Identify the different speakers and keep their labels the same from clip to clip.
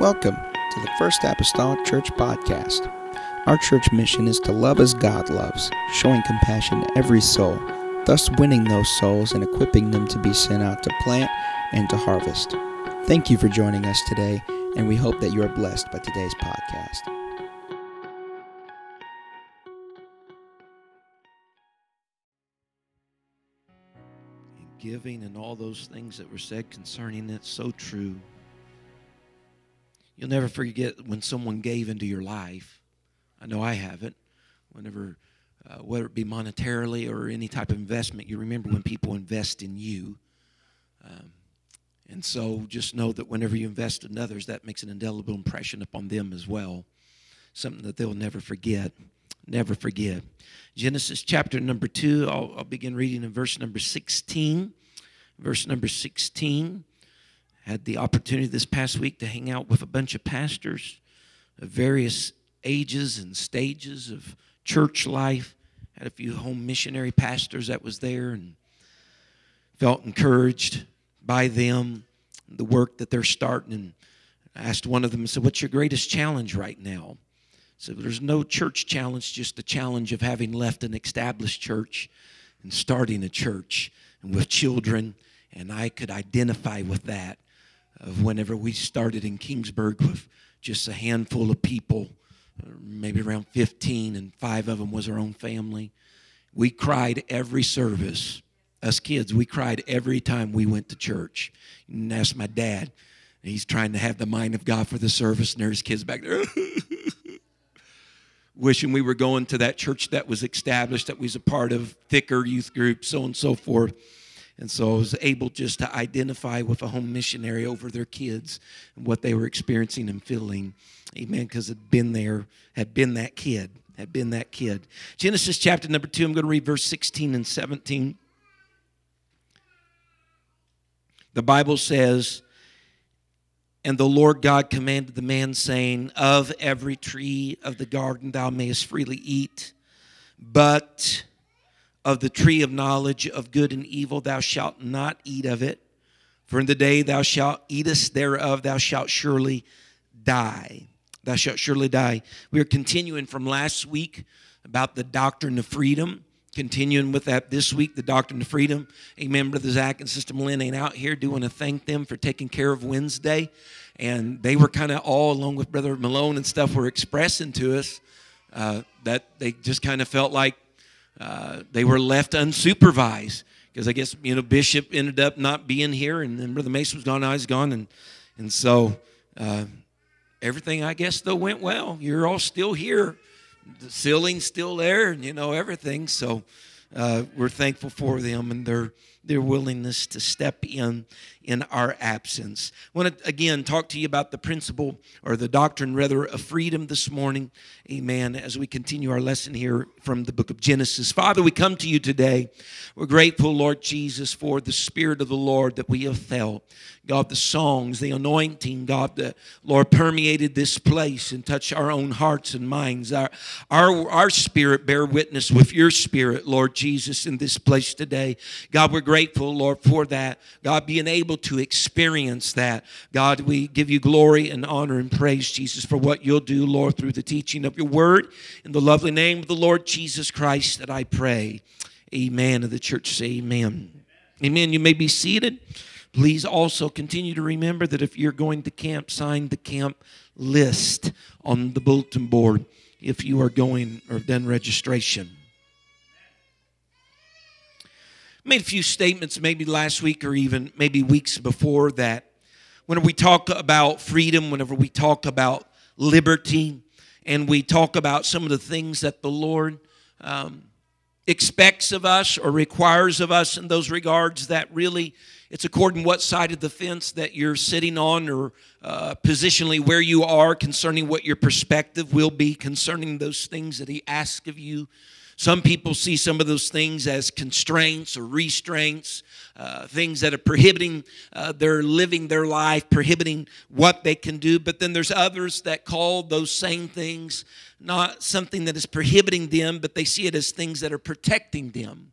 Speaker 1: Welcome to the First Apostolic Church Podcast. Our church mission is to love as God loves, showing compassion to every soul, thus winning those souls and equipping them to be sent out to plant and to harvest. Thank you for joining us today, and we hope that you are blessed by today's podcast.
Speaker 2: giving and all those things that were said concerning it so true you'll never forget when someone gave into your life i know i haven't whenever uh, whether it be monetarily or any type of investment you remember when people invest in you um, and so just know that whenever you invest in others that makes an indelible impression upon them as well something that they'll never forget never forget. Genesis chapter number 2, I'll, I'll begin reading in verse number 16. Verse number 16. Had the opportunity this past week to hang out with a bunch of pastors of various ages and stages of church life. Had a few home missionary pastors that was there and felt encouraged by them, the work that they're starting. And I asked one of them, I said, What's your greatest challenge right now? So there's no church challenge, just the challenge of having left an established church and starting a church and with children. And I could identify with that of whenever we started in Kingsburg with just a handful of people, maybe around 15, and five of them was our own family. We cried every service. Us kids, we cried every time we went to church. And ask my dad. He's trying to have the mind of God for the service, and there's kids back there. wishing we were going to that church that was established, that was a part of thicker youth groups, so on and so forth. And so I was able just to identify with a home missionary over their kids and what they were experiencing and feeling. Amen. Because had been there, had been that kid, had been that kid. Genesis chapter number two, I'm going to read verse 16 and 17. The Bible says, and the Lord God commanded the man, saying, Of every tree of the garden thou mayest freely eat, but of the tree of knowledge of good and evil thou shalt not eat of it. For in the day thou shalt eatest thereof, thou shalt surely die. Thou shalt surely die. We are continuing from last week about the doctrine of freedom. Continuing with that this week, the Doctrine of Freedom. Amen. Brother Zach and Sister Lynn ain't out here. Do want to thank them for taking care of Wednesday. And they were kind of all, along with Brother Malone and stuff, were expressing to us uh, that they just kind of felt like uh, they were left unsupervised. Because I guess, you know, Bishop ended up not being here, and then Brother Mason was gone, I was gone. And, and so uh, everything, I guess, though, went well. You're all still here the ceiling's still there, and you know everything. So uh, we're thankful for them and their their willingness to step in in our absence. I want to again talk to you about the principle or the doctrine rather of freedom this morning. Amen. As we continue our lesson here from the book of Genesis. Father, we come to you today. We're grateful, Lord Jesus, for the Spirit of the Lord that we have felt. God, the songs, the anointing, God, the Lord permeated this place and touched our own hearts and minds. Our, our, our spirit bear witness with your spirit, Lord Jesus, in this place today. God, we're grateful, Lord, for that. God, being able to experience that. God, we give you glory and honor and praise, Jesus, for what you'll do, Lord, through the teaching of your word. In the lovely name of the Lord Jesus Christ that I pray. Amen. Of the church say amen. Amen. You may be seated. Please also continue to remember that if you're going to camp, sign the camp list on the bulletin board if you are going or have done registration. Made a few statements maybe last week or even maybe weeks before that. Whenever we talk about freedom, whenever we talk about liberty, and we talk about some of the things that the Lord um, expects of us or requires of us in those regards, that really it's according what side of the fence that you're sitting on or uh, positionally where you are concerning what your perspective will be concerning those things that He asks of you. Some people see some of those things as constraints or restraints, uh, things that are prohibiting uh, their living their life, prohibiting what they can do. But then there's others that call those same things not something that is prohibiting them, but they see it as things that are protecting them.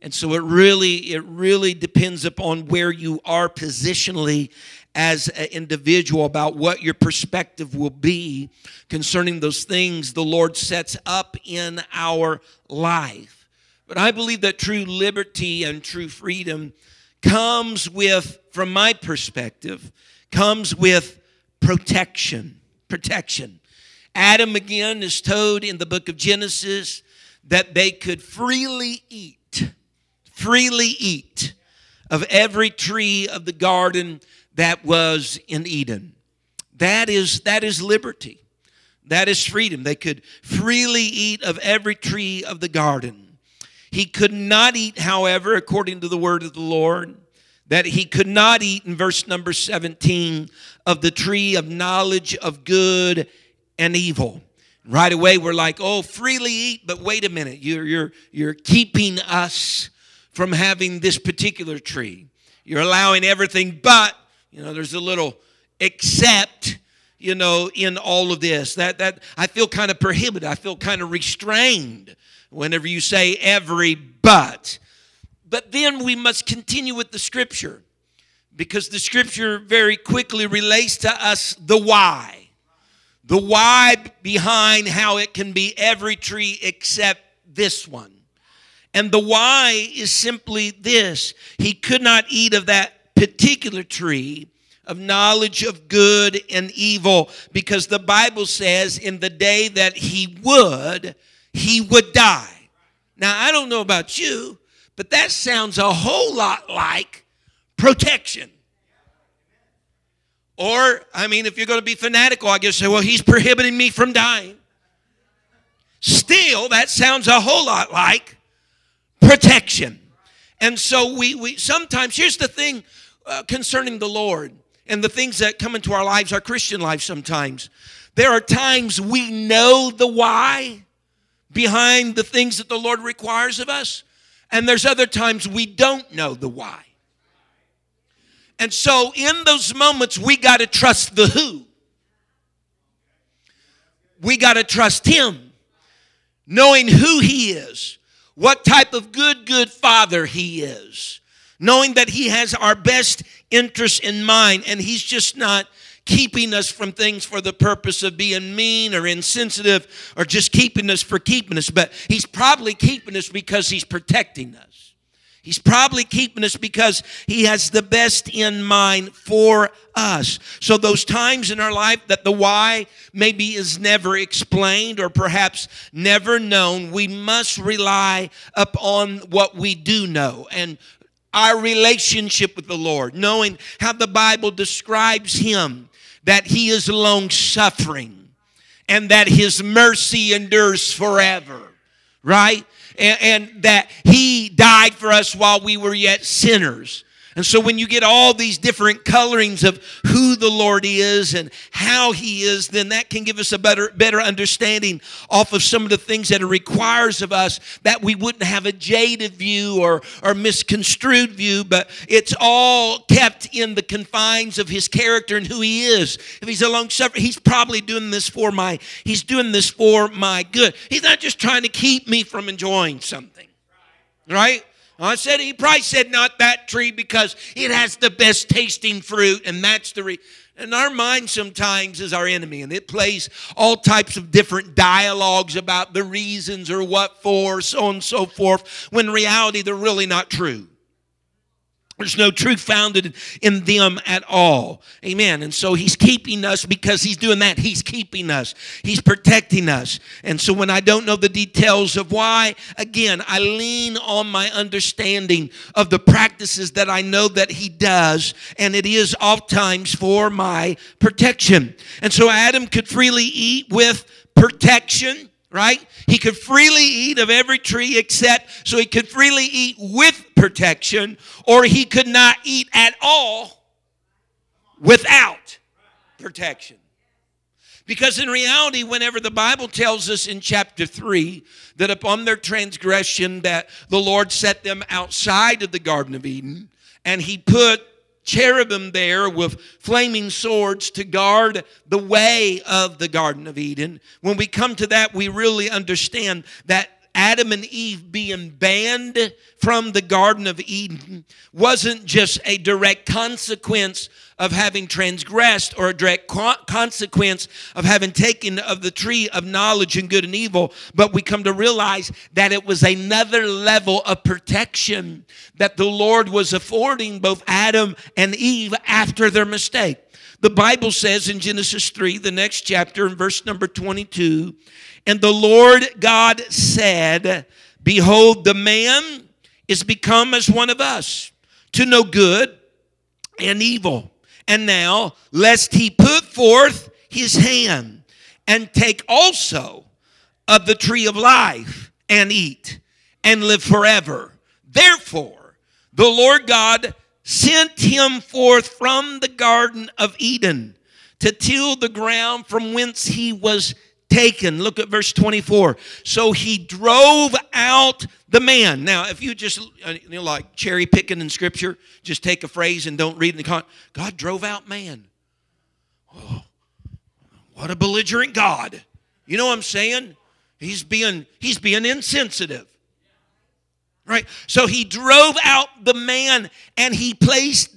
Speaker 2: And so it really, it really depends upon where you are positionally as an individual about what your perspective will be concerning those things the Lord sets up in our life. But I believe that true liberty and true freedom comes with, from my perspective, comes with protection. Protection. Adam again is told in the book of Genesis that they could freely eat, freely eat of every tree of the garden that was in Eden. That is, that is liberty. That is freedom. They could freely eat of every tree of the garden. He could not eat, however, according to the word of the Lord, that he could not eat in verse number 17 of the tree of knowledge of good and evil. Right away, we're like, oh, freely eat, but wait a minute, you're, you're, you're keeping us from having this particular tree. You're allowing everything, but, you know, there's a little except, you know, in all of this. That, that I feel kind of prohibited. I feel kind of restrained whenever you say every but. But then we must continue with the scripture because the scripture very quickly relates to us the why. The why behind how it can be every tree except this one. And the why is simply this He could not eat of that particular tree of knowledge of good and evil because the Bible says in the day that he would, he would die. Now, I don't know about you, but that sounds a whole lot like protection. Or, I mean, if you're going to be fanatical, I guess say, well, he's prohibiting me from dying. Still, that sounds a whole lot like protection. And so we, we sometimes, here's the thing uh, concerning the Lord and the things that come into our lives, our Christian life sometimes. There are times we know the why behind the things that the Lord requires of us. And there's other times we don't know the why. And so in those moments, we got to trust the who. We got to trust Him, knowing who He is, what type of good, good Father He is, knowing that He has our best interest in mind, and He's just not keeping us from things for the purpose of being mean or insensitive or just keeping us for keeping us, but He's probably keeping us because He's protecting us. He's probably keeping us because He has the best in mind for us. So, those times in our life that the why maybe is never explained or perhaps never known, we must rely upon what we do know. And our relationship with the Lord, knowing how the Bible describes Him that he is long suffering and that his mercy endures forever, right? And, and, that he died for us while we were yet sinners. And so when you get all these different colorings of who the Lord is and how he is, then that can give us a better, better understanding off of some of the things that it requires of us that we wouldn't have a jaded view or, or misconstrued view, but it's all kept in the confines of his character and who he is. If he's a long suffering, he's probably doing this for my, he's doing this for my good. He's not just trying to keep me from enjoying something. Right? I said he probably said not that tree because it has the best tasting fruit, and that's the and our mind sometimes is our enemy, and it plays all types of different dialogues about the reasons or what for, so on and so forth, when reality they're really not true. There's no truth founded in them at all. Amen. And so he's keeping us because he's doing that. He's keeping us, he's protecting us. And so when I don't know the details of why, again, I lean on my understanding of the practices that I know that he does, and it is oftentimes for my protection. And so Adam could freely eat with protection right? He could freely eat of every tree except, so he could freely eat with protection, or he could not eat at all without protection. Because in reality, whenever the Bible tells us in chapter 3 that upon their transgression that the Lord set them outside of the Garden of Eden, and he put cherubim there with flaming swords to guard the way of the Garden of Eden. When we come to that, we really understand that Adam and Eve being banned from the Garden of Eden wasn't just a direct consequence of having transgressed or a direct consequence of having taken of the tree of knowledge and good and evil, but we come to realize that it was another level of protection that the Lord was affording both Adam and Eve after their mistake. The Bible says in Genesis 3, the next chapter, in verse number 22, and the Lord God said, Behold, the man is become as one of us to know good and evil. And now, lest he put forth his hand and take also of the tree of life and eat and live forever. Therefore, the Lord God sent him forth from the Garden of Eden to till the ground from whence he was taken. Look at verse 24. So he drove out the man. Now, if you just, uh, you know, like cherry picking in scripture, just take a phrase and don't read in the con, God drove out man. Oh, what a belligerent God. You know what I'm saying? He's being, he's being insensitive. Right? So he drove out the man and he placed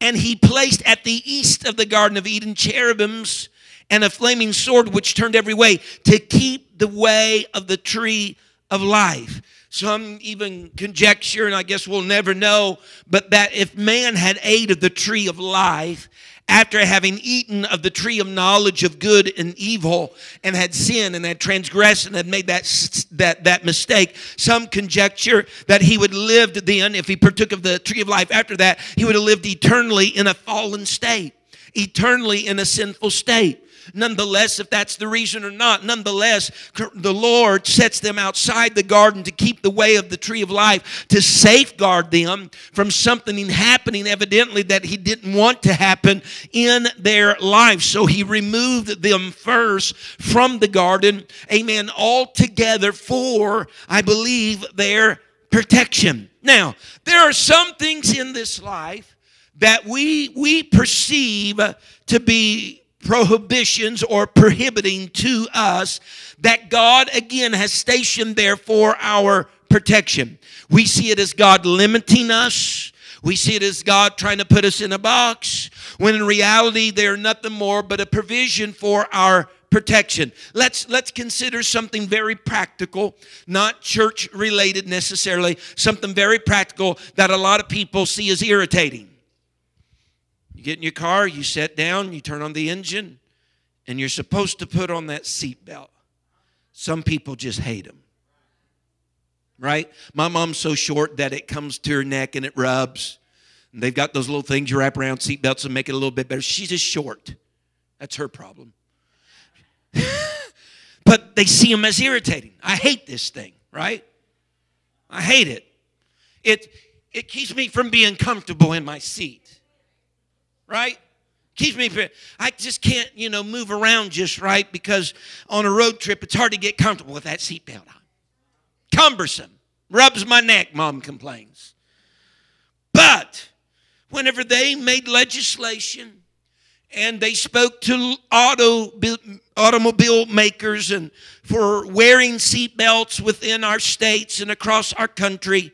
Speaker 2: and he placed at the east of the Garden of Eden cherubims and a flaming sword which turned every way to keep the way of the tree of life. Some even conjecture, and I guess we'll never know, but that if man had ate of the tree of life, after having eaten of the tree of knowledge of good and evil and had sinned and had transgressed and had made that, that, that mistake, some conjecture that he would lived then, if he partook of the tree of life after that, he would have lived eternally in a fallen state, eternally in a sinful state. Nonetheless, if that's the reason or not, nonetheless, the Lord sets them outside the garden to keep the way of the tree of life, to safeguard them from something happening, evidently, that He didn't want to happen in their life. So He removed them first from the garden, amen, altogether for, I believe, their protection. Now, there are some things in this life that we we perceive to be prohibitions or prohibiting to us that God again has stationed there for our protection. We see it as God limiting us. We see it as God trying to put us in a box, when in reality they're nothing more but a provision for our protection. Let's let's consider something very practical, not church related necessarily, something very practical that a lot of people see as irritating. You get in your car, you sit down, you turn on the engine, and you're supposed to put on that seatbelt. Some people just hate them. Right? My mom's so short that it comes to her neck and it rubs. And they've got those little things you wrap around seatbelts and make it a little bit better. She's just short. That's her problem. but they see them as irritating. I hate this thing, right? I hate it. It it keeps me from being comfortable in my seat right? Keeps me, I just can't, you know, move around just right because on a road trip, it's hard to get comfortable with that seatbelt on. Cumbersome. Rubs my neck, mom complains. But whenever they made legislation and they spoke to auto automobile makers and for wearing seatbelts within our states and across our country,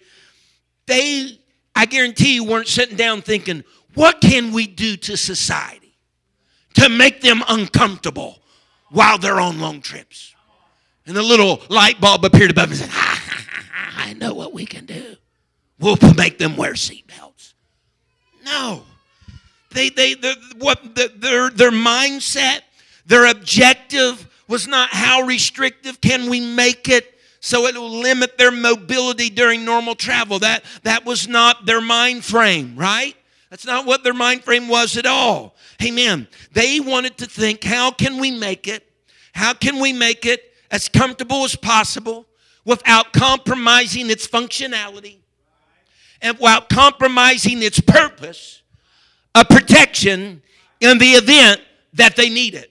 Speaker 2: they, I guarantee you, weren't sitting down thinking, what can we do to society to make them uncomfortable while they're on long trips? And the little light bulb appeared above me and said, ha, ha, ha, I know what we can do. We'll make them wear seatbelts. No. They, they, what, the, their, their mindset, their objective was not how restrictive can we make it so it will limit their mobility during normal travel. That, that was not their mind frame, right? That's not what their mind frame was at all. Amen. They wanted to think, how can we make it? How can we make it as comfortable as possible without compromising its functionality and without compromising its purpose of protection in the event that they need it?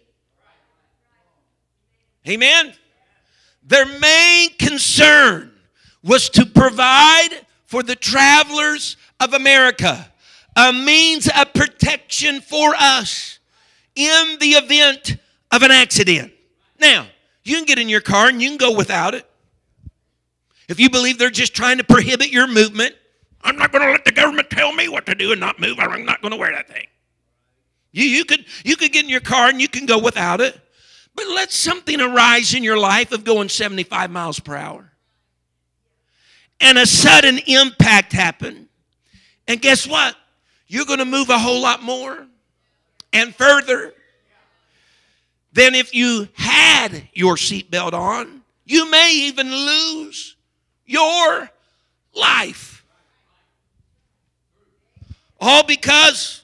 Speaker 2: Amen. Their main concern was to provide for the travelers of America a means of protection for us in the event of an accident. Now, you can get in your car and you can go without it. if you believe they're just trying to prohibit your movement, I'm not going to let the government tell me what to do and not move. I'm not going to wear that thing. You, you, could, you could get in your car and you can go without it. But let something arise in your life of going 75 miles per hour. And a sudden impact happen. And guess what? You're going to move a whole lot more and further than if you had your seatbelt on. You may even lose your life. All because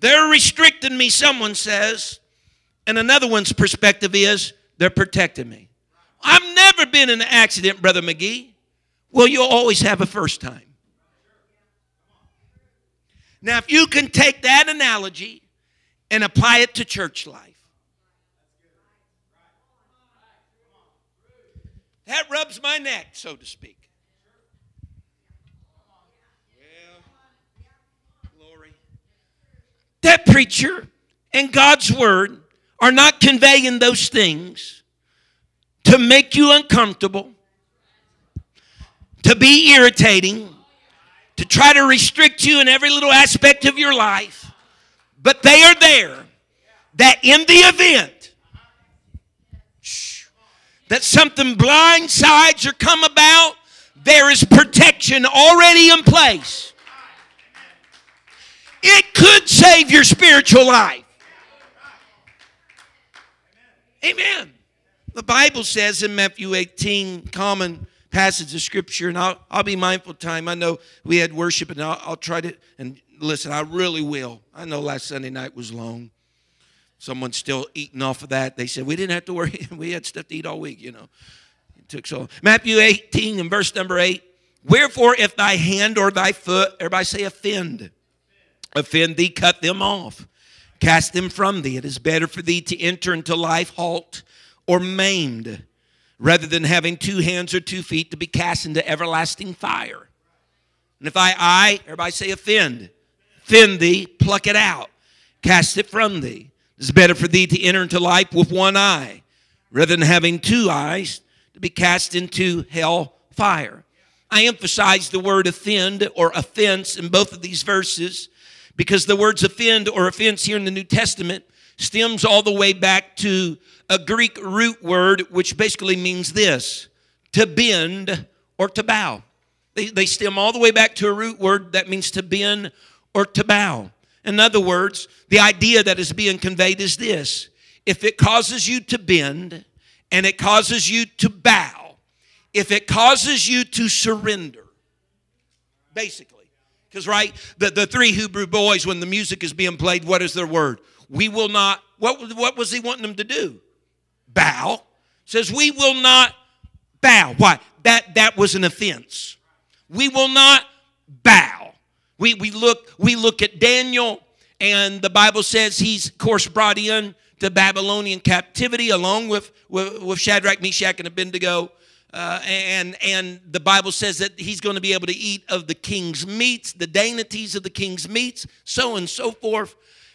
Speaker 2: they're restricting me, someone says. And another one's perspective is they're protecting me. I've never been in an accident, Brother McGee. Well, you'll always have a first time. Now, if you can take that analogy and apply it to church life, that rubs my neck, so to speak. Well, glory. that preacher and God's word are not conveying those things to make you uncomfortable, to be irritating, to try to restrict you in every little aspect of your life, but they are there that in the event that something blindsides or come about, there is protection already in place it could save your spiritual life. Amen. The Bible says in Matthew 18, common passage of scripture, and I'll, I'll be mindful of time. I know we had worship, and I'll, I'll try to, and listen, I really will. I know last Sunday night was long. Someone's still eating off of that. They said we didn't have to worry. we had stuff to eat all week, you know. It took so Matthew 18 and verse number 8. Wherefore, if thy hand or thy foot, everybody say offend offend thee, cut them off. Cast them from thee. It is better for thee to enter into life halt or maimed rather than having two hands or two feet to be cast into everlasting fire. And if I, I, everybody say offend, offend thee, pluck it out, cast it from thee. It is better for thee to enter into life with one eye rather than having two eyes to be cast into hell fire. I emphasize the word offend or offense in both of these verses because the words offend or offense here in the New Testament stems all the way back to a Greek root word, which basically means this to bend or to bow. They, they stem all the way back to a root word that means to bend or to bow. In other words, the idea that is being conveyed is this if it causes you to bend and it causes you to bow, if it causes you to surrender, basically because, right, the, the three Hebrew boys, when the music is being played, what is their word? We will not, what, what was he wanting them to do? Bow. Says, we will not bow. Why? That, that was an offense. We will not bow. We, we, look, we look at Daniel, and the Bible says he's, of course, brought in to Babylonian captivity along with, with, with Shadrach, Meshach, and Abednego. Uh, and and the Bible says that he's going to be able to eat of the king's meats, the dainties of the king's meats, so and so forth.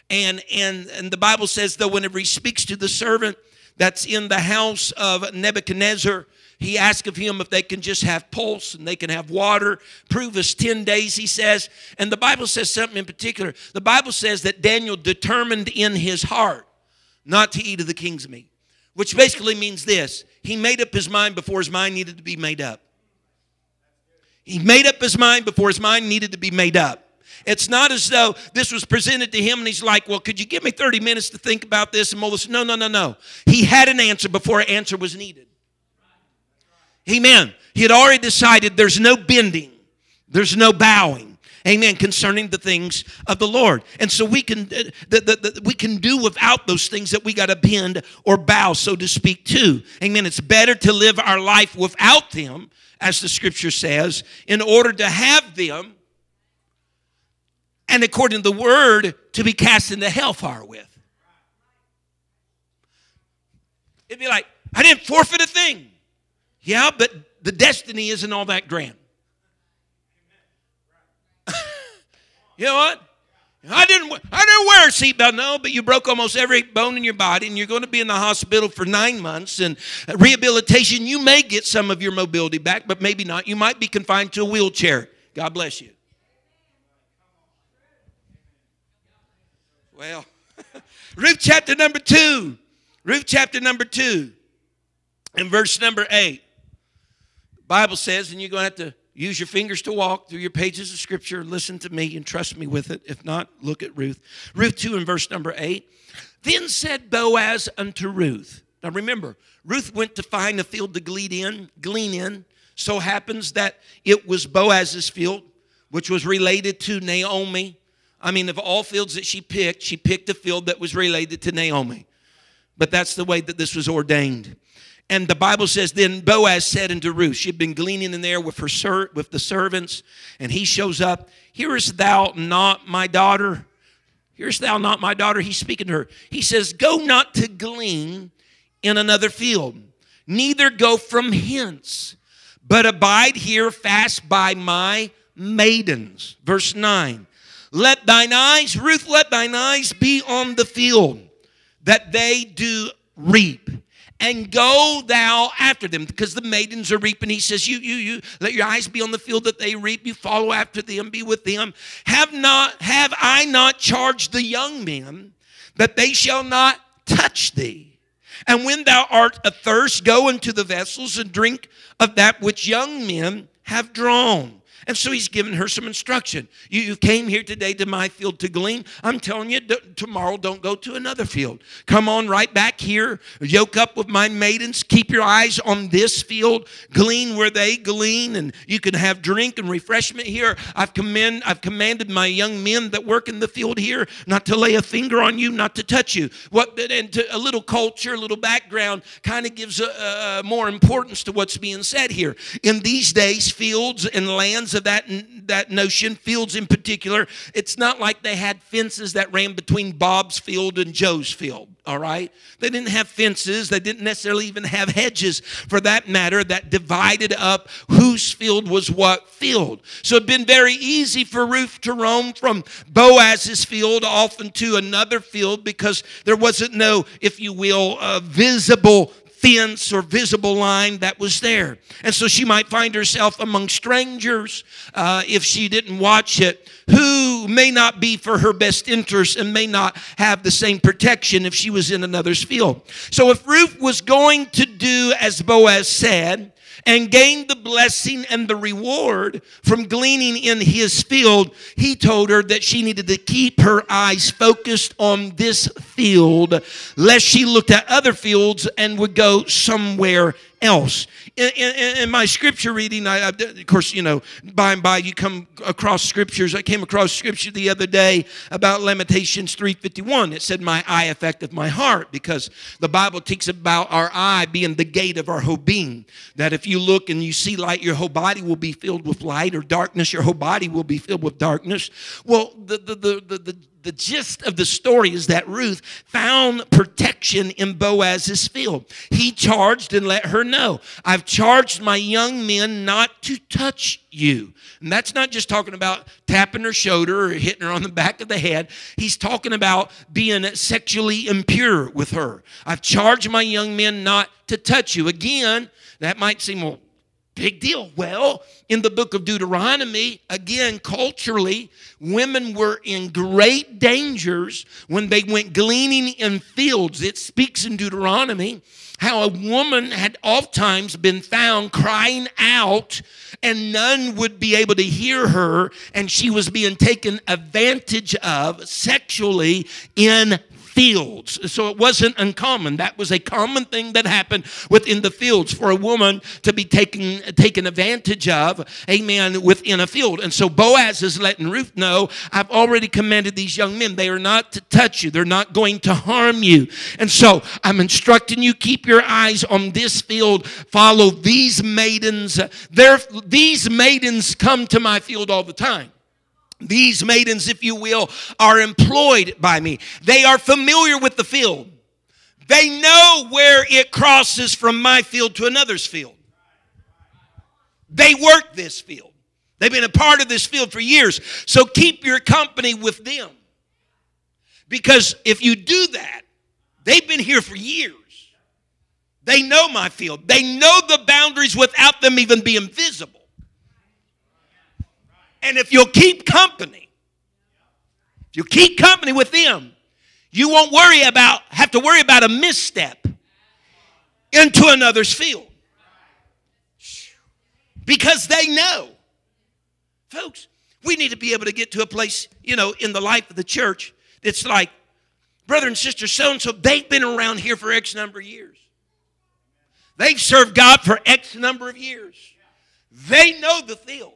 Speaker 2: And and and the Bible says that whenever he speaks to the servant that's in the house of Nebuchadnezzar, he asks of him if they can just have pulse and they can have water. Prove us 10 days, he says. And the Bible says something in particular. The Bible says that Daniel determined in his heart not to eat of the king's meat, which basically means this he made up his mind before his mind needed to be made up. He made up his mind before his mind needed to be made up. It's not as though this was presented to him and he's like, Well, could you give me 30 minutes to think about this and this? No, no, no, no. He had an answer before an answer was needed. Amen. He had already decided there's no bending, there's no bowing amen concerning the things of the lord and so we can uh, the, the, the, we can do without those things that we got to bend or bow so to speak to amen it's better to live our life without them as the scripture says in order to have them and according to the word to be cast into hellfire with it'd be like i didn't forfeit a thing yeah but the destiny isn't all that grand You know what? I didn't, I didn't wear a seatbelt. No, but you broke almost every bone in your body, and you're going to be in the hospital for nine months. And rehabilitation, you may get some of your mobility back, but maybe not. You might be confined to a wheelchair. God bless you. Well, Ruth chapter number two. Ruth chapter number two, and verse number eight. The Bible says, and you're going to have to use your fingers to walk through your pages of scripture, listen to me, and trust me with it. If not, look at Ruth. Ruth 2 and verse number 8. Then said Boaz unto Ruth. Now remember, Ruth went to find a field to glean in, glean in. So happens that it was Boaz's field, which was related to Naomi. I mean, of all fields that she picked, she picked a field that was related to Naomi. But that's the way that this was ordained. And the Bible says, then Boaz said unto Ruth, she had been gleaning in there with her ser- with the servants, and he shows up. Hearest thou not my daughter? Hearest thou not my daughter? He's speaking to her. He says, Go not to glean in another field, neither go from hence, but abide here fast by my maidens. Verse 9. Let thine eyes, Ruth, let thine eyes be on the field, that they do reap. And go thou after them because the maidens are reaping. He says you you you let your eyes be on the field that they reap. You follow after them be with them. Have not have i not charged the young men that they shall not touch thee? And when thou art athirst go into the vessels and drink of that which young men have drawn and so he's given her some instruction. You, you came here today to my field to glean. I'm telling you, d- tomorrow don't go to another field. Come on right back here, yoke up with my maidens, keep your eyes on this field, glean where they glean, and you can have drink and refreshment here. I've, commend, I've commanded my young men that work in the field here not to lay a finger on you, not to touch you. What, and to, a little culture, a little background kind of gives a, a more importance to what's being said here. In these days, fields and lands of that, that notion, fields in particular, it's not like they had fences that ran between Bob's field and Joe's field, all right? They didn't have fences. They didn't necessarily even have hedges, for that matter, that divided up whose field was what field. So it'd been very easy for Ruth to roam from Boaz's field off into another field because there wasn't no, if you will, uh, visible fence or visible line that was there. And so she might find herself among strangers uh, if she didn't watch it, who may not be for her best interest and may not have the same protection if she was in another's field. So if Ruth was going to do as Boaz said, and gain the blessing and the reward from gleaning in his field, he told her that she needed to keep her eyes focused on this field, lest she looked at other fields and would go somewhere else. In, in, in my scripture reading, I, I, of course, you know, by and by you come across scriptures. I came across scripture the other day about Lamentations 3.51. It said, my eye affecteth my heart, because the Bible talks about our eye being the gate of our whole being. That if you look and you see light, your whole body will be filled with light, or darkness, your whole body will be filled with darkness. Well, the, the, the, the, the the gist of the story is that Ruth found protection in Boaz's field. He charged and let her know, I've charged my young men not to touch you. And that's not just talking about tapping her shoulder or hitting her on the back of the head. He's talking about being sexually impure with her. I've charged my young men not to touch you. Again, that might seem, well, Big deal. Well, in the book of Deuteronomy, again, culturally, women were in great dangers when they went gleaning in fields. It speaks in Deuteronomy how a woman had oftentimes been found crying out and none would be able to hear her, and she was being taken advantage of sexually in fields. So it wasn't uncommon. That was a common thing that happened within the fields for a woman to be taken, taken advantage of, amen, within a field. And so Boaz is letting Ruth know, I've already commanded these young men, they are not to touch you, they're not going to harm you. And so I'm instructing you, keep your eyes on this field, follow these maidens. They're, these maidens come to my field all the time. These maidens, if you will, are employed by me. They are familiar with the field. They know where it crosses from my field to another's field. They work this field. They've been a part of this field for years. So keep your company with them. Because if you do that, they've been here for years. They know my field. They know the boundaries without them even being visible. And if you'll keep company, if you keep company with them, you won't worry about have to worry about a misstep into another's field. Because they know. Folks, we need to be able to get to a place, you know, in the life of the church that's like, brother and sister so and so, they've been around here for X number of years. They've served God for X number of years. They know the field.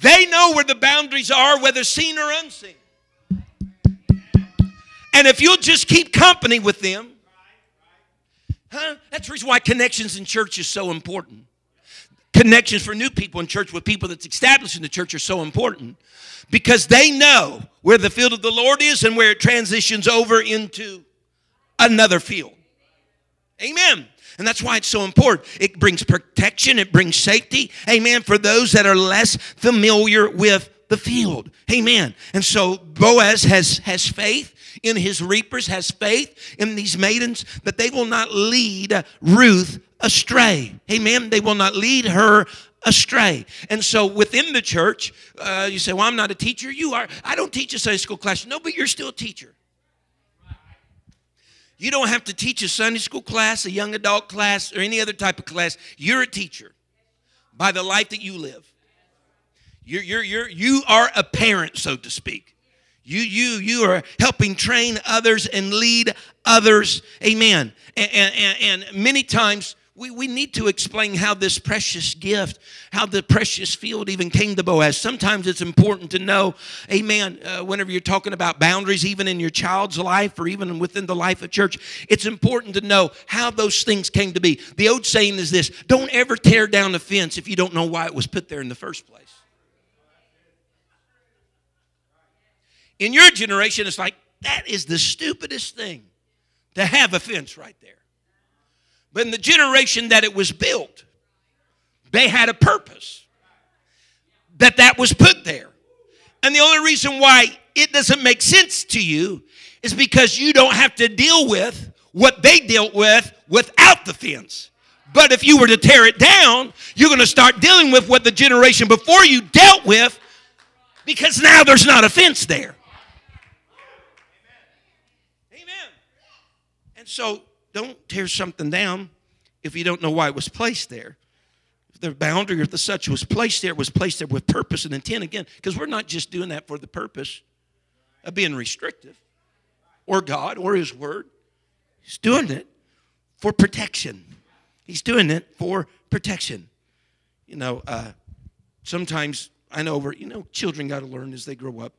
Speaker 2: They know where the boundaries are, whether seen or unseen. And if you'll just keep company with them, huh? That's the reason why connections in church is so important. Connections for new people in church with people that's established in the church are so important because they know where the field of the Lord is and where it transitions over into another field. Amen. And that's why it's so important. It brings protection, it brings safety. Amen. For those that are less familiar with the field. Amen. And so Boaz has, has faith in his reapers, has faith in these maidens that they will not lead Ruth astray. Amen. They will not lead her astray. And so within the church, uh, you say, Well, I'm not a teacher. You are. I don't teach a Sunday school class. No, but you're still a teacher. You don't have to teach a Sunday school class, a young adult class, or any other type of class. You're a teacher by the life that you live. You're, you're, you're, you are a parent, so to speak. You, you, you are helping train others and lead others. Amen. And, and, and many times we, we need to explain how this precious gift, how the precious field even came to Boaz. Sometimes it's important to know, amen, uh, whenever you're talking about boundaries, even in your child's life or even within the life of church, it's important to know how those things came to be. The old saying is this don't ever tear down a fence if you don't know why it was put there in the first place. In your generation, it's like, that is the stupidest thing to have a fence right there. But in the generation that it was built, they had a purpose that that was put there. And the only reason why it doesn't make sense to you is because you don't have to deal with what they dealt with without the fence. But if you were to tear it down, you're going to start dealing with what the generation before you dealt with because now there's not a fence there. Amen. And so don't tear something down if you don't know why it was placed there. The boundary or the such was placed there, was placed there with purpose and intent again, because we're not just doing that for the purpose of being restrictive or God or His Word. He's doing it for protection. He's doing it for protection. You know, uh, sometimes I know over, you know, children got to learn as they grow up.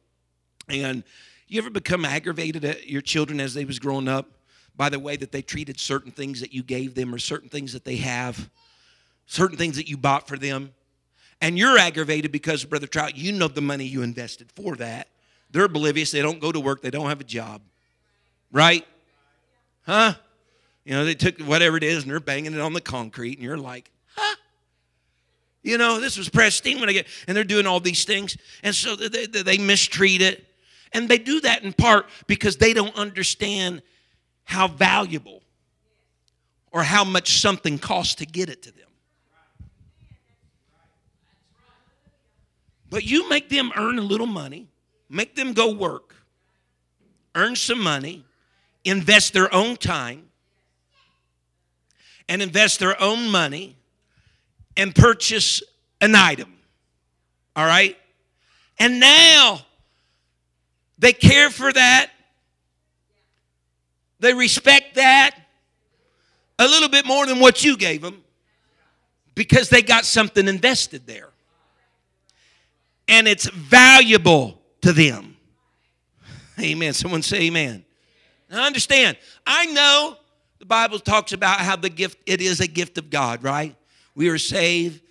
Speaker 2: And you ever become aggravated at your children as they was growing up? By the way that they treated certain things that you gave them or certain things that they have, certain things that you bought for them. And you're aggravated because, Brother Trout, you know the money you invested for that. They're oblivious. They don't go to work. They don't have a job. Right? Huh? You know, they took whatever it is and they're banging it on the concrete, and you're like, huh? You know, this was pristine when I get, and they're doing all these things. And so they, they, they mistreat it. And they do that in part because they don't understand how valuable or how much something costs to get it to them. But you make them earn a little money, make them go work, earn some money, invest their own time, and invest their own money and purchase an item. All right? And now they care for that they respect that a little bit more than what you gave them because they got something invested there. And it's valuable to them. Amen. Someone say amen. Now understand, I know the Bible talks about how the gift, it is a gift of God, right? We are saved,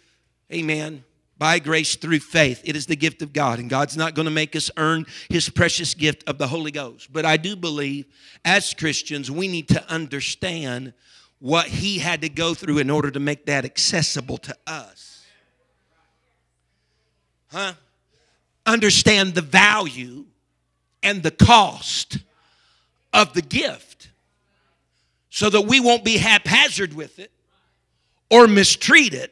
Speaker 2: amen, by grace through faith. It is the gift of God, and God's not going to make us earn His precious gift of the Holy Ghost. But I do believe as Christians, we need to understand what He had to go through in order to make that accessible to us. Huh? Understand the value and the cost of the gift so that we won't be haphazard with it or mistreated.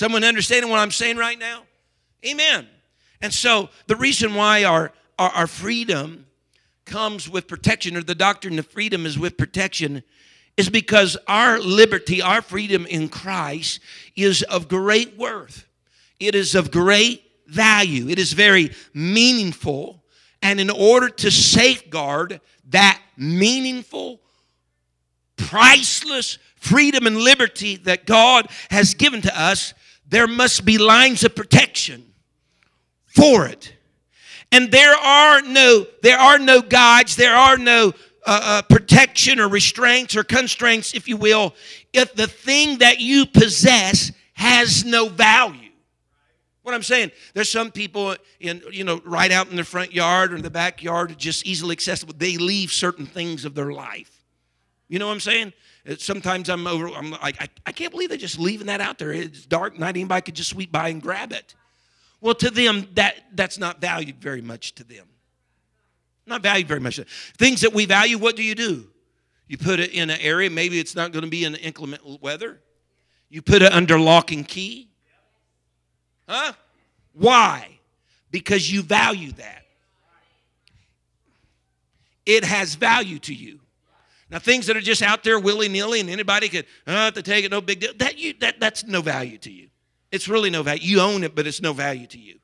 Speaker 2: Someone understanding what I'm saying right now? Amen. And so the reason why our, our, our freedom comes with protection, or the doctrine of freedom is with protection, is because our liberty, our freedom in Christ is of great worth. It is of great value. It is very meaningful. And in order to safeguard that meaningful, priceless freedom and liberty that God has given to us, there must be lines of protection for it. And there are no there are no guides, there are no uh, uh, protection or restraints or constraints, if you will, if the thing that you possess has no value. What I'm saying, there's some people in, you know, right out in the front yard or in the backyard, just easily accessible. They leave certain things of their life. You know what I'm saying? Sometimes I'm over, I'm like, I, I can't believe they're just leaving that out there. It's dark night, anybody could just sweep by and grab it. Well, to them, that, that's not valued very much to them. Not valued very much. Things that we value, what do you do? You put it in an area, maybe it's not going to be in inclement weather. You put it under lock and key. Huh? Why? Because you value that. It has value to you. Now, things that are just out there willy nilly and anybody could have to take it, no big deal. That you that that's no value to you. It's really no value. You own it, but it's no value to you.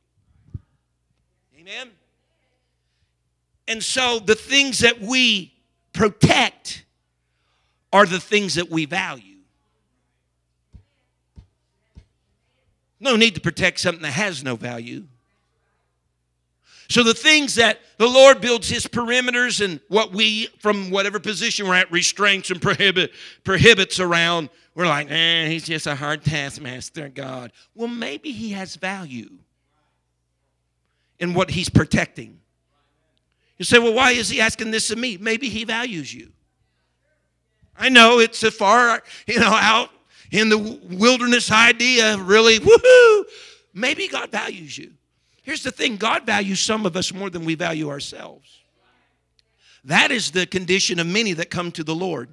Speaker 2: Amen. And so the things that we protect are the things that we value. No need to protect something that has no value. So the things that the Lord builds his perimeters and what we, from whatever position we're at, restraints and prohibit, prohibits around, we're like, eh, he's just a hard taskmaster, God. Well, maybe he has value in what he's protecting. You say, well, why is he asking this of me? Maybe he values you. I know it's a far, you know, out in the wilderness idea, really, woohoo. Maybe God values you. Here's the thing God values some of us more than we value ourselves. That is the condition of many that come to the Lord.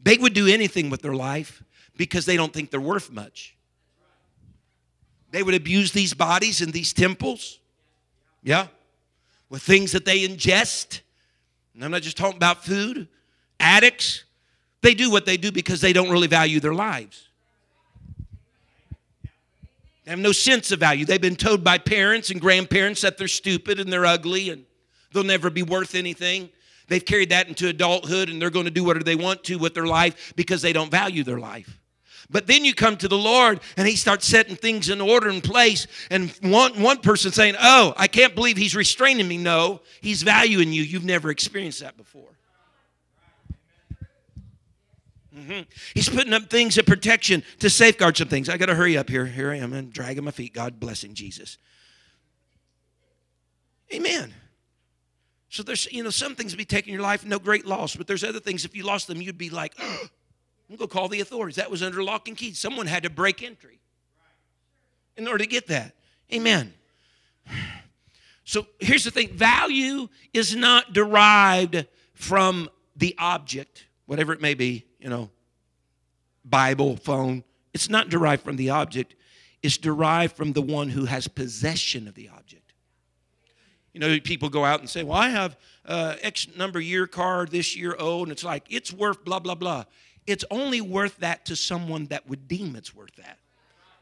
Speaker 2: They would do anything with their life because they don't think they're worth much. They would abuse these bodies and these temples. Yeah with things that they ingest. And I'm not just talking about food, addicts. They do what they do because they don't really value their lives. They have no sense of value. They've been told by parents and grandparents that they're stupid and they're ugly and they'll never be worth anything. They've carried that into adulthood and they're going to do whatever they want to with their life because they don't value their life. But then you come to the Lord and He starts setting things in order and place. And one, one person saying, Oh, I can't believe He's restraining me. No, He's valuing you. You've never experienced that before. Mm-hmm. He's putting up things of protection to safeguard some things. I got to hurry up here. Here I am and dragging my feet. God blessing Jesus. Amen. So there's, you know, some things be taking your life, no great loss, but there's other things, if you lost them, you'd be like, oh, I'm going to call the authorities. That was under lock and key. Someone had to break entry in order to get that. Amen. So here's the thing value is not derived from the object, whatever it may be, you know, Bible, phone. It's not derived from the object, it's derived from the one who has possession of the object. You know, people go out and say, Well, I have uh, X number year car this year old, and it's like, it's worth blah, blah, blah it's only worth that to someone that would deem it's worth that.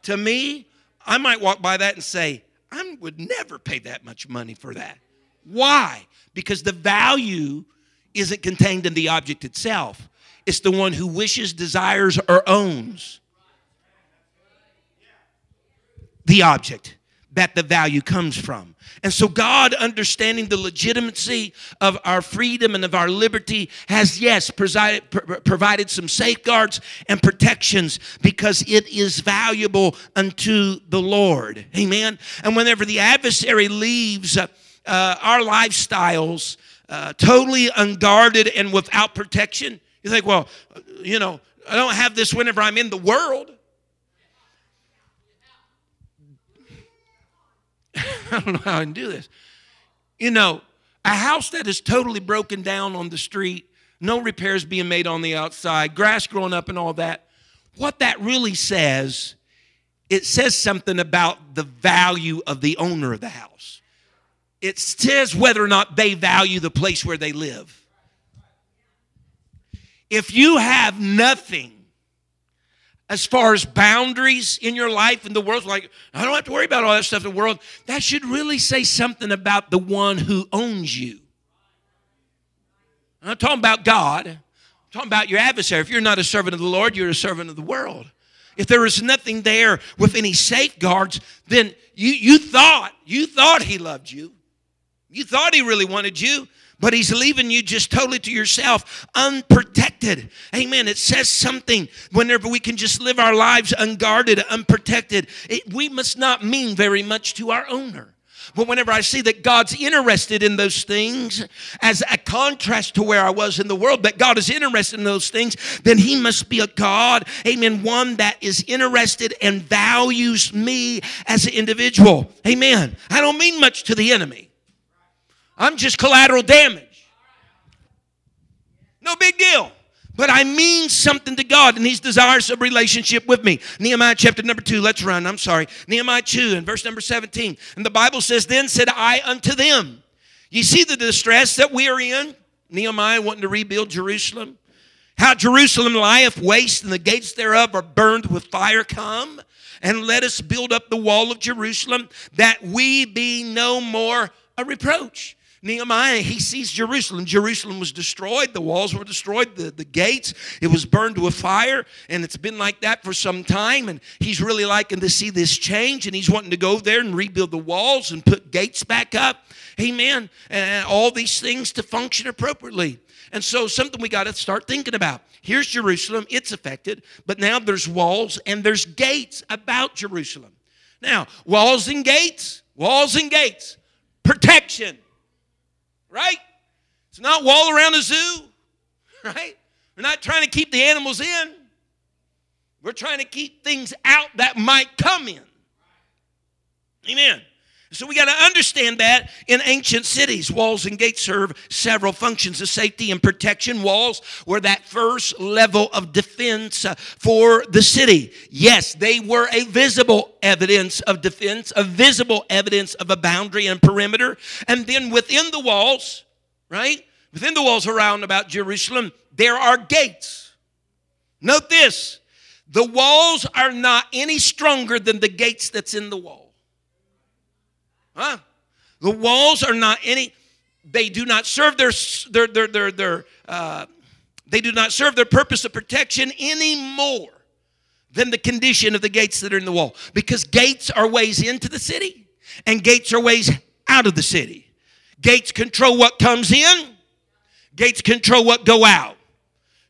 Speaker 2: To me, I might walk by that and say, I would never pay that much money for that. Why? Because the value isn't contained in the object itself, it's the one who wishes, desires, or owns the object that the value comes from. And so, God, understanding the legitimacy of our freedom and of our liberty, has, yes, presided, pr- provided some safeguards and protections because it is valuable unto the Lord. Amen. And whenever the adversary leaves uh, uh, our lifestyles uh, totally unguarded and without protection, you think, well, you know, I don't have this whenever I'm in the world. I don't know how I can do this. You know, A house that is totally broken down on the street, no repairs being made on the outside, grass growing up and all that. What that really says, it says something about the value of the owner of the house. It says whether or not they value the place where they live. If you have nothing as far as boundaries in your life and the world, like, I don't have to worry about all that stuff in the world, that should really say something about the one who owns you. I'm not talking about God. I'm talking about your adversary. If you're not a servant of the Lord, you're a servant of the world. If there is nothing there with any safeguards, then you, you thought, you thought he loved you. You thought he really wanted you, but he's leaving you just totally to yourself, unprotected. Amen. It says something whenever we can just live our lives unguarded, unprotected. It, we must not mean very much to our owner. But whenever I see that God's interested in those things, as a contrast to where I was in the world, that God is interested in those things, then He must be a God, amen, one that is interested and values me as an individual. Amen. I don't mean much to the enemy. I'm just collateral damage. No big deal. But I mean something to God, and He's desirous of relationship with me. Nehemiah chapter number 2, let's run. I'm sorry. Nehemiah 2 and verse number 17. And the Bible says, Then said I unto them, You see the distress that we are in? Nehemiah wanting to rebuild Jerusalem. How Jerusalem lieth waste, and the gates thereof are burned with fire. Come and let us build up the wall of Jerusalem, that we be no more a reproach. Nehemiah, he sees Jerusalem. Jerusalem was destroyed. The walls were destroyed. The, the gates, it was burned with fire. And it's been like that for some time. And he's really liking to see this change. And he's wanting to go there and rebuild the walls and put gates back up. Amen. And all these things to function appropriately. And so, something we got to start thinking about. Here's Jerusalem, it's affected, but now there's walls and there's gates about Jerusalem. Now, walls and gates, walls and gates, protection right? It's not wall around a zoo, right? We're not trying to keep the animals in. We're trying to keep things out that might come in. Amen. So we got to understand that in ancient cities, walls and gates serve several functions of safety and protection. Walls were that first level of defense uh, for the city. Yes, they were a visible evidence of defense, a visible evidence of a boundary and perimeter. And then within the walls, right? Within the walls around about Jerusalem, there are gates. Note this the walls are not any stronger than the gates that's in the wall. Huh? The walls are not any, they do not serve their, their, their, their, their uh, they do not serve their purpose of protection any more than the condition of the gates that are in the wall. Because gates are ways into the city and gates are ways out of the city. Gates control what comes in, gates control what go out.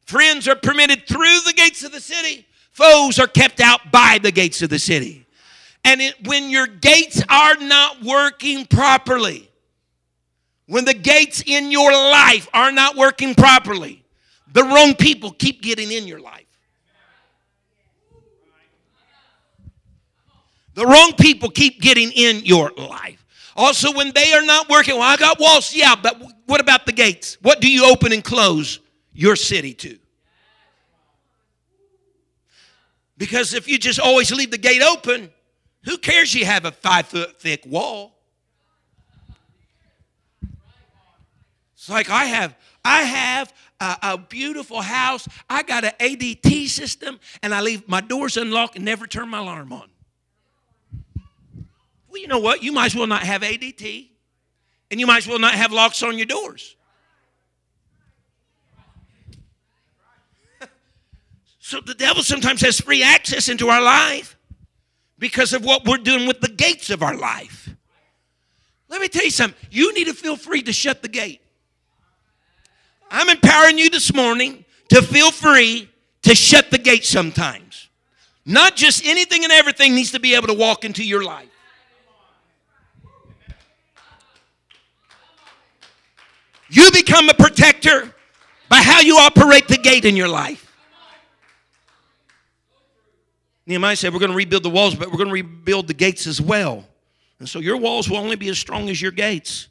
Speaker 2: Friends are permitted through the gates of the city, foes are kept out by the gates of the city. And it, when your gates are not working properly, when the gates in your life are not working properly, the wrong people keep getting in your life. The wrong people keep getting in your life. Also, when they are not working, well, I got walls, yeah, but what about the gates? What do you open and close your city to? Because if you just always leave the gate open, who cares you have a five foot thick wall? It's like I have, I have a, a, beautiful house. I got an ADT system, and I leave my doors unlocked and never turn my alarm on. Well, you know what? You might as well not have ADT, and you might as well not have locks on your doors. so the devil sometimes has free access into our life because of what we're doing with the gates of our life. Let me tell you something. You need to feel free to shut the gate. I'm empowering you this morning to feel free to shut the gate sometimes. Not just anything and everything needs to be able to walk into your life. You become a protector by how you operate the gate in your life. Nehemiah said, We're going to rebuild the walls, but we're going to rebuild the gates as well. And so your walls will only be as strong as your gates.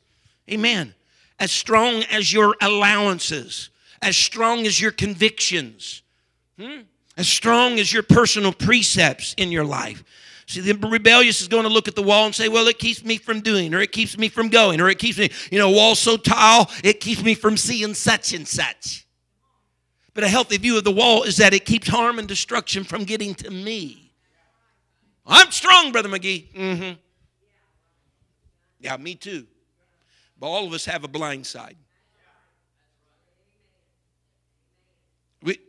Speaker 2: Amen. as strong as your allowances, as strong as your convictions, hmm? as strong as your personal precepts in your life. See, the rebellious is going to look at the wall and say, well, it keeps me from doing, or it keeps me from going, or it keeps me, you know, wall so tall, it keeps me from seeing such and such. But a healthy view of the wall is that it keeps harm and destruction from getting to me. I'm strong, Brother McGee. Mm-hmm. Yeah, me too. But all of us have a blind side. We,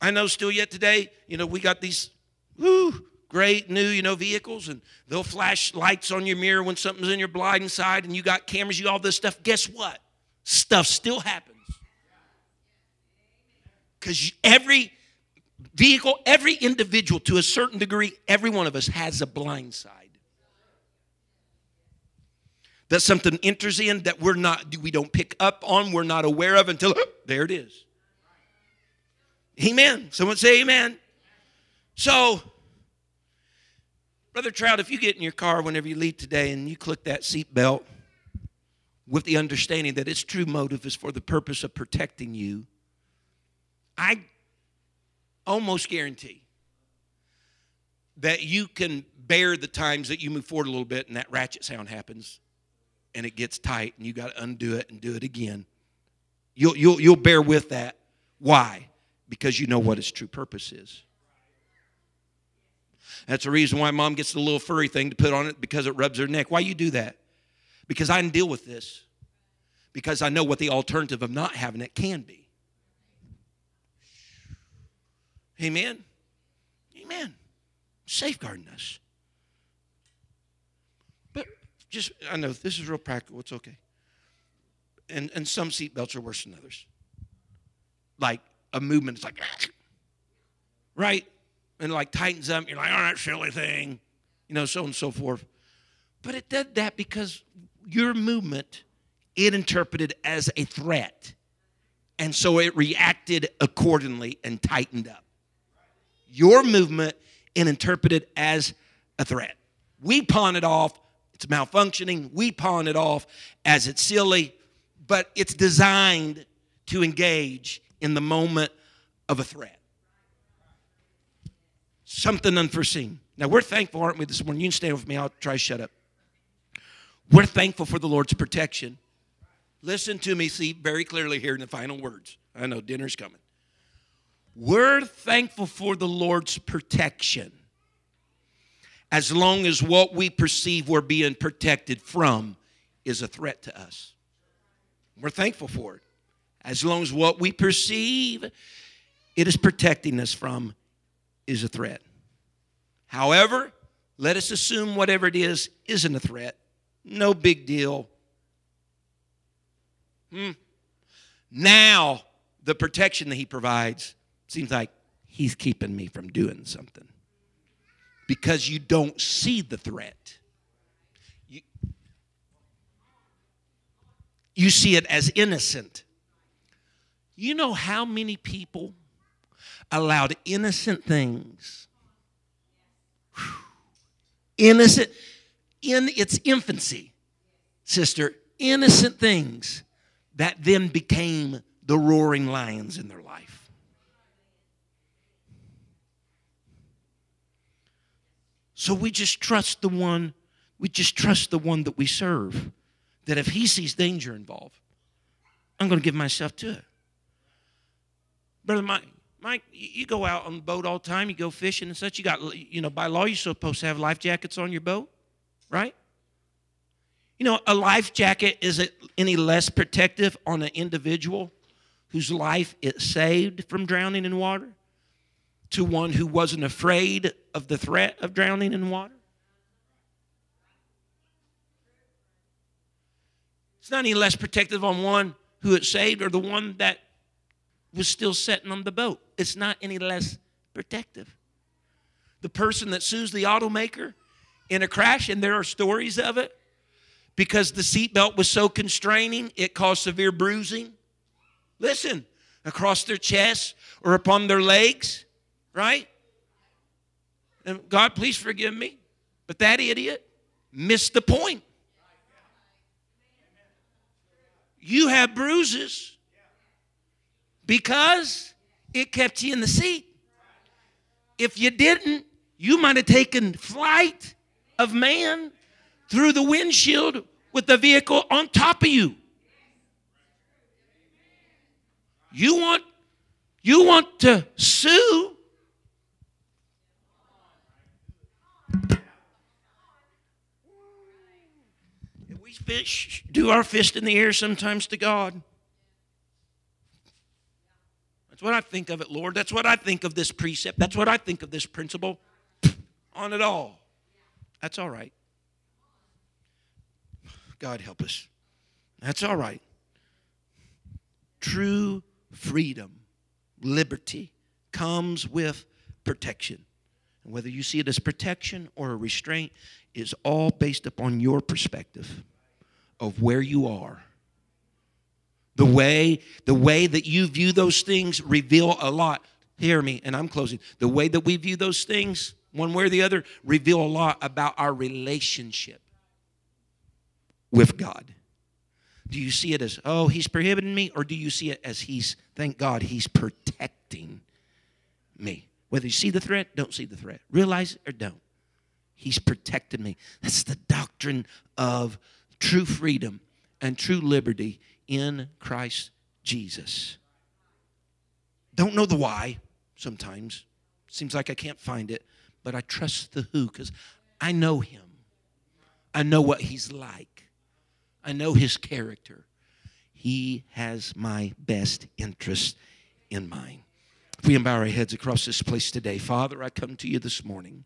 Speaker 2: I know still yet today, you know, we got these whoo, great new, you know, vehicles, and they'll flash lights on your mirror when something's in your blind side, and you got cameras, you all this stuff. Guess what? Stuff still happens. Because every vehicle, every individual, to a certain degree, every one of us has a blind side. That something enters in that we're not, we don't pick up on, we're not aware of until there it is. Amen. Someone say amen. So, Brother Trout, if you get in your car whenever you leave today and you click that seat belt with the understanding that its true motive is for the purpose of protecting you, I almost guarantee that you can bear the times that you move forward a little bit and that ratchet sound happens and it gets tight and you got to undo it and do it again. You'll, you'll, you'll bear with that. Why? Because you know what its true purpose is. That's the reason why mom gets the little furry thing to put on it because it rubs her neck. Why you do that? Because I can deal with this. Because I know what the alternative of not having it can be. Amen. Amen. Safeguarding us. But just, I know this is real practical. It's okay. And, and some seatbelts are worse than others. Like a movement is like, right? And like tightens up. You're like, oh, that silly thing. You know, so and so forth. But it did that because your movement, it interpreted as a threat. And so it reacted accordingly and tightened up your movement and interpret it as a threat. We pawn it off, it's malfunctioning. We pawn it off as it's silly, but it's designed to engage in the moment of a threat. Something unforeseen. Now, we're thankful, aren't we, this morning? You can stand with me, I'll try to shut up. We're thankful for the Lord's protection. Listen to me, see very clearly here in the final words. I know dinner's coming. We're thankful for the Lord's protection as long as what we perceive we're being protected from is a threat to us. We're thankful for it. As long as what we perceive it is protecting us from is a threat. However, let us assume whatever it is isn't a threat. No big deal. Hmm. Now, the protection that he provides Seems like he's keeping me from doing something because you don't see the threat. You, you see it as innocent. You know how many people allowed innocent things, innocent, in its infancy, sister, innocent things that then became the roaring lions in their life. So we just trust the one, we just trust the one that we serve. That if he sees danger involved, I'm going to give myself to it. Brother Mike, Mike, you go out on the boat all the time, you go fishing and such. You got, you know, by law, you're supposed to have life jackets on your boat, right? You know, a life jacket isn't any less protective on an individual whose life is saved from drowning in water to one who wasn't afraid of the threat of drowning in water? It's not any less protective on one who is saved or the one that was still sitting on the boat. It's not any less protective. The person that sues the automaker in a crash, and there are stories of it, because the seatbelt was so constraining, it caused severe bruising. Listen, across their chest or upon their legs right? And God, please forgive me. But that idiot missed the point. you have bruises because it kept you in the seat. If you didn't, you might have taken flight of man through the windshield with the vehicle on top of you. You want you want to sue fish, do our fist in the air sometimes to God. That's what I think of it, Lord. That's what I think of this precept. That's what I think of this principle. On it all. That's all right. God help us. That's all right. True freedom, liberty comes with protection. And whether you see it as protection or a restraint is all based upon your perspective of where you are the way, the way that you view those things reveal a lot. Hear me, and I'm closing. The way that we view those things, one way or the other, reveal a lot about our relationship with God. Do you see it as, oh, he's prohibiting me? Or do you see it as he's, thank God, he's protecting me? Whether you see the threat, don't see the threat. Realize it or don't. He's protected me. That's the doctrine of true freedom and true liberty in Christ Jesus. Don't know the why sometimes. Seems like I can't find it, but I trust the who because I know him. I know what he's like. I know his character. He has my best interest in mind. If we bow our heads across this place today, Father, I come to you this morning.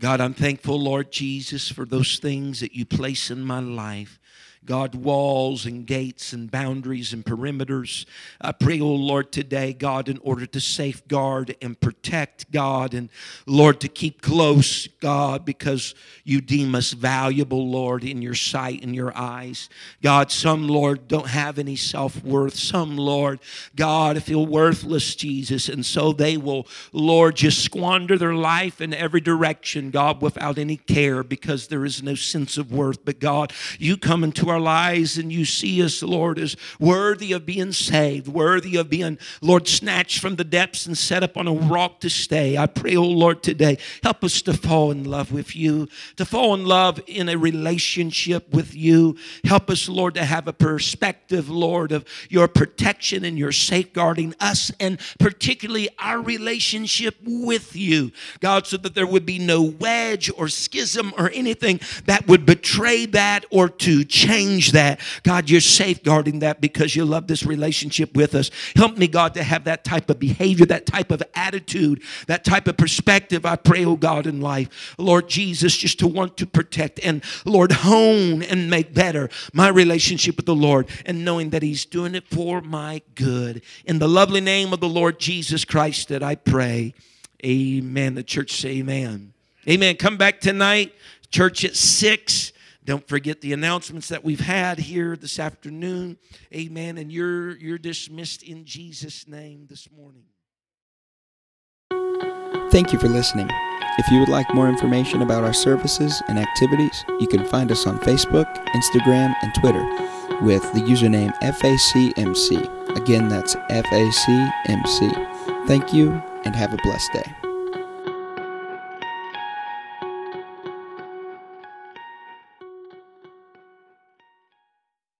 Speaker 2: God, I'm thankful, Lord Jesus, for those things that you place in my life God, walls and gates and boundaries and perimeters. I pray, oh Lord, today, God, in order to safeguard and protect, God, and Lord, to keep close, God, because you deem us valuable, Lord, in your sight and your eyes. God, some, Lord, don't have any self worth. Some, Lord, God, feel worthless, Jesus, and so they will, Lord, just squander their life in every direction, God, without any care because there is no sense of worth. But God, you come into our lives and you see us, Lord, as worthy of being saved, worthy of being, Lord, snatched from the depths and set up on a rock to stay. I pray, oh Lord, today, help us to fall in love with you, to fall in love in a relationship with you. Help us, Lord, to have a perspective, Lord, of your protection and your safeguarding us and particularly our relationship with you, God, so that there would be no wedge or schism or anything that would betray that or to change change that. God, you're safeguarding that because you love this relationship with us. Help me, God, to have that type of behavior, that type of attitude, that type of perspective. I pray, oh God, in life. Lord Jesus, just to want to protect and, Lord, hone and make better my relationship with the Lord and knowing that He's doing it for my good. In the lovely name of the Lord Jesus Christ that I pray. Amen. The church say amen. Amen. Come back tonight, church at 6. Don't forget the announcements that we've had here this afternoon. Amen. And you're you're dismissed in Jesus' name this morning.
Speaker 1: Thank you for listening. If you would like more information about our services and activities, you can find us on Facebook, Instagram, and Twitter with the username FACMC. Again, that's FACMC. Thank you and have a blessed day.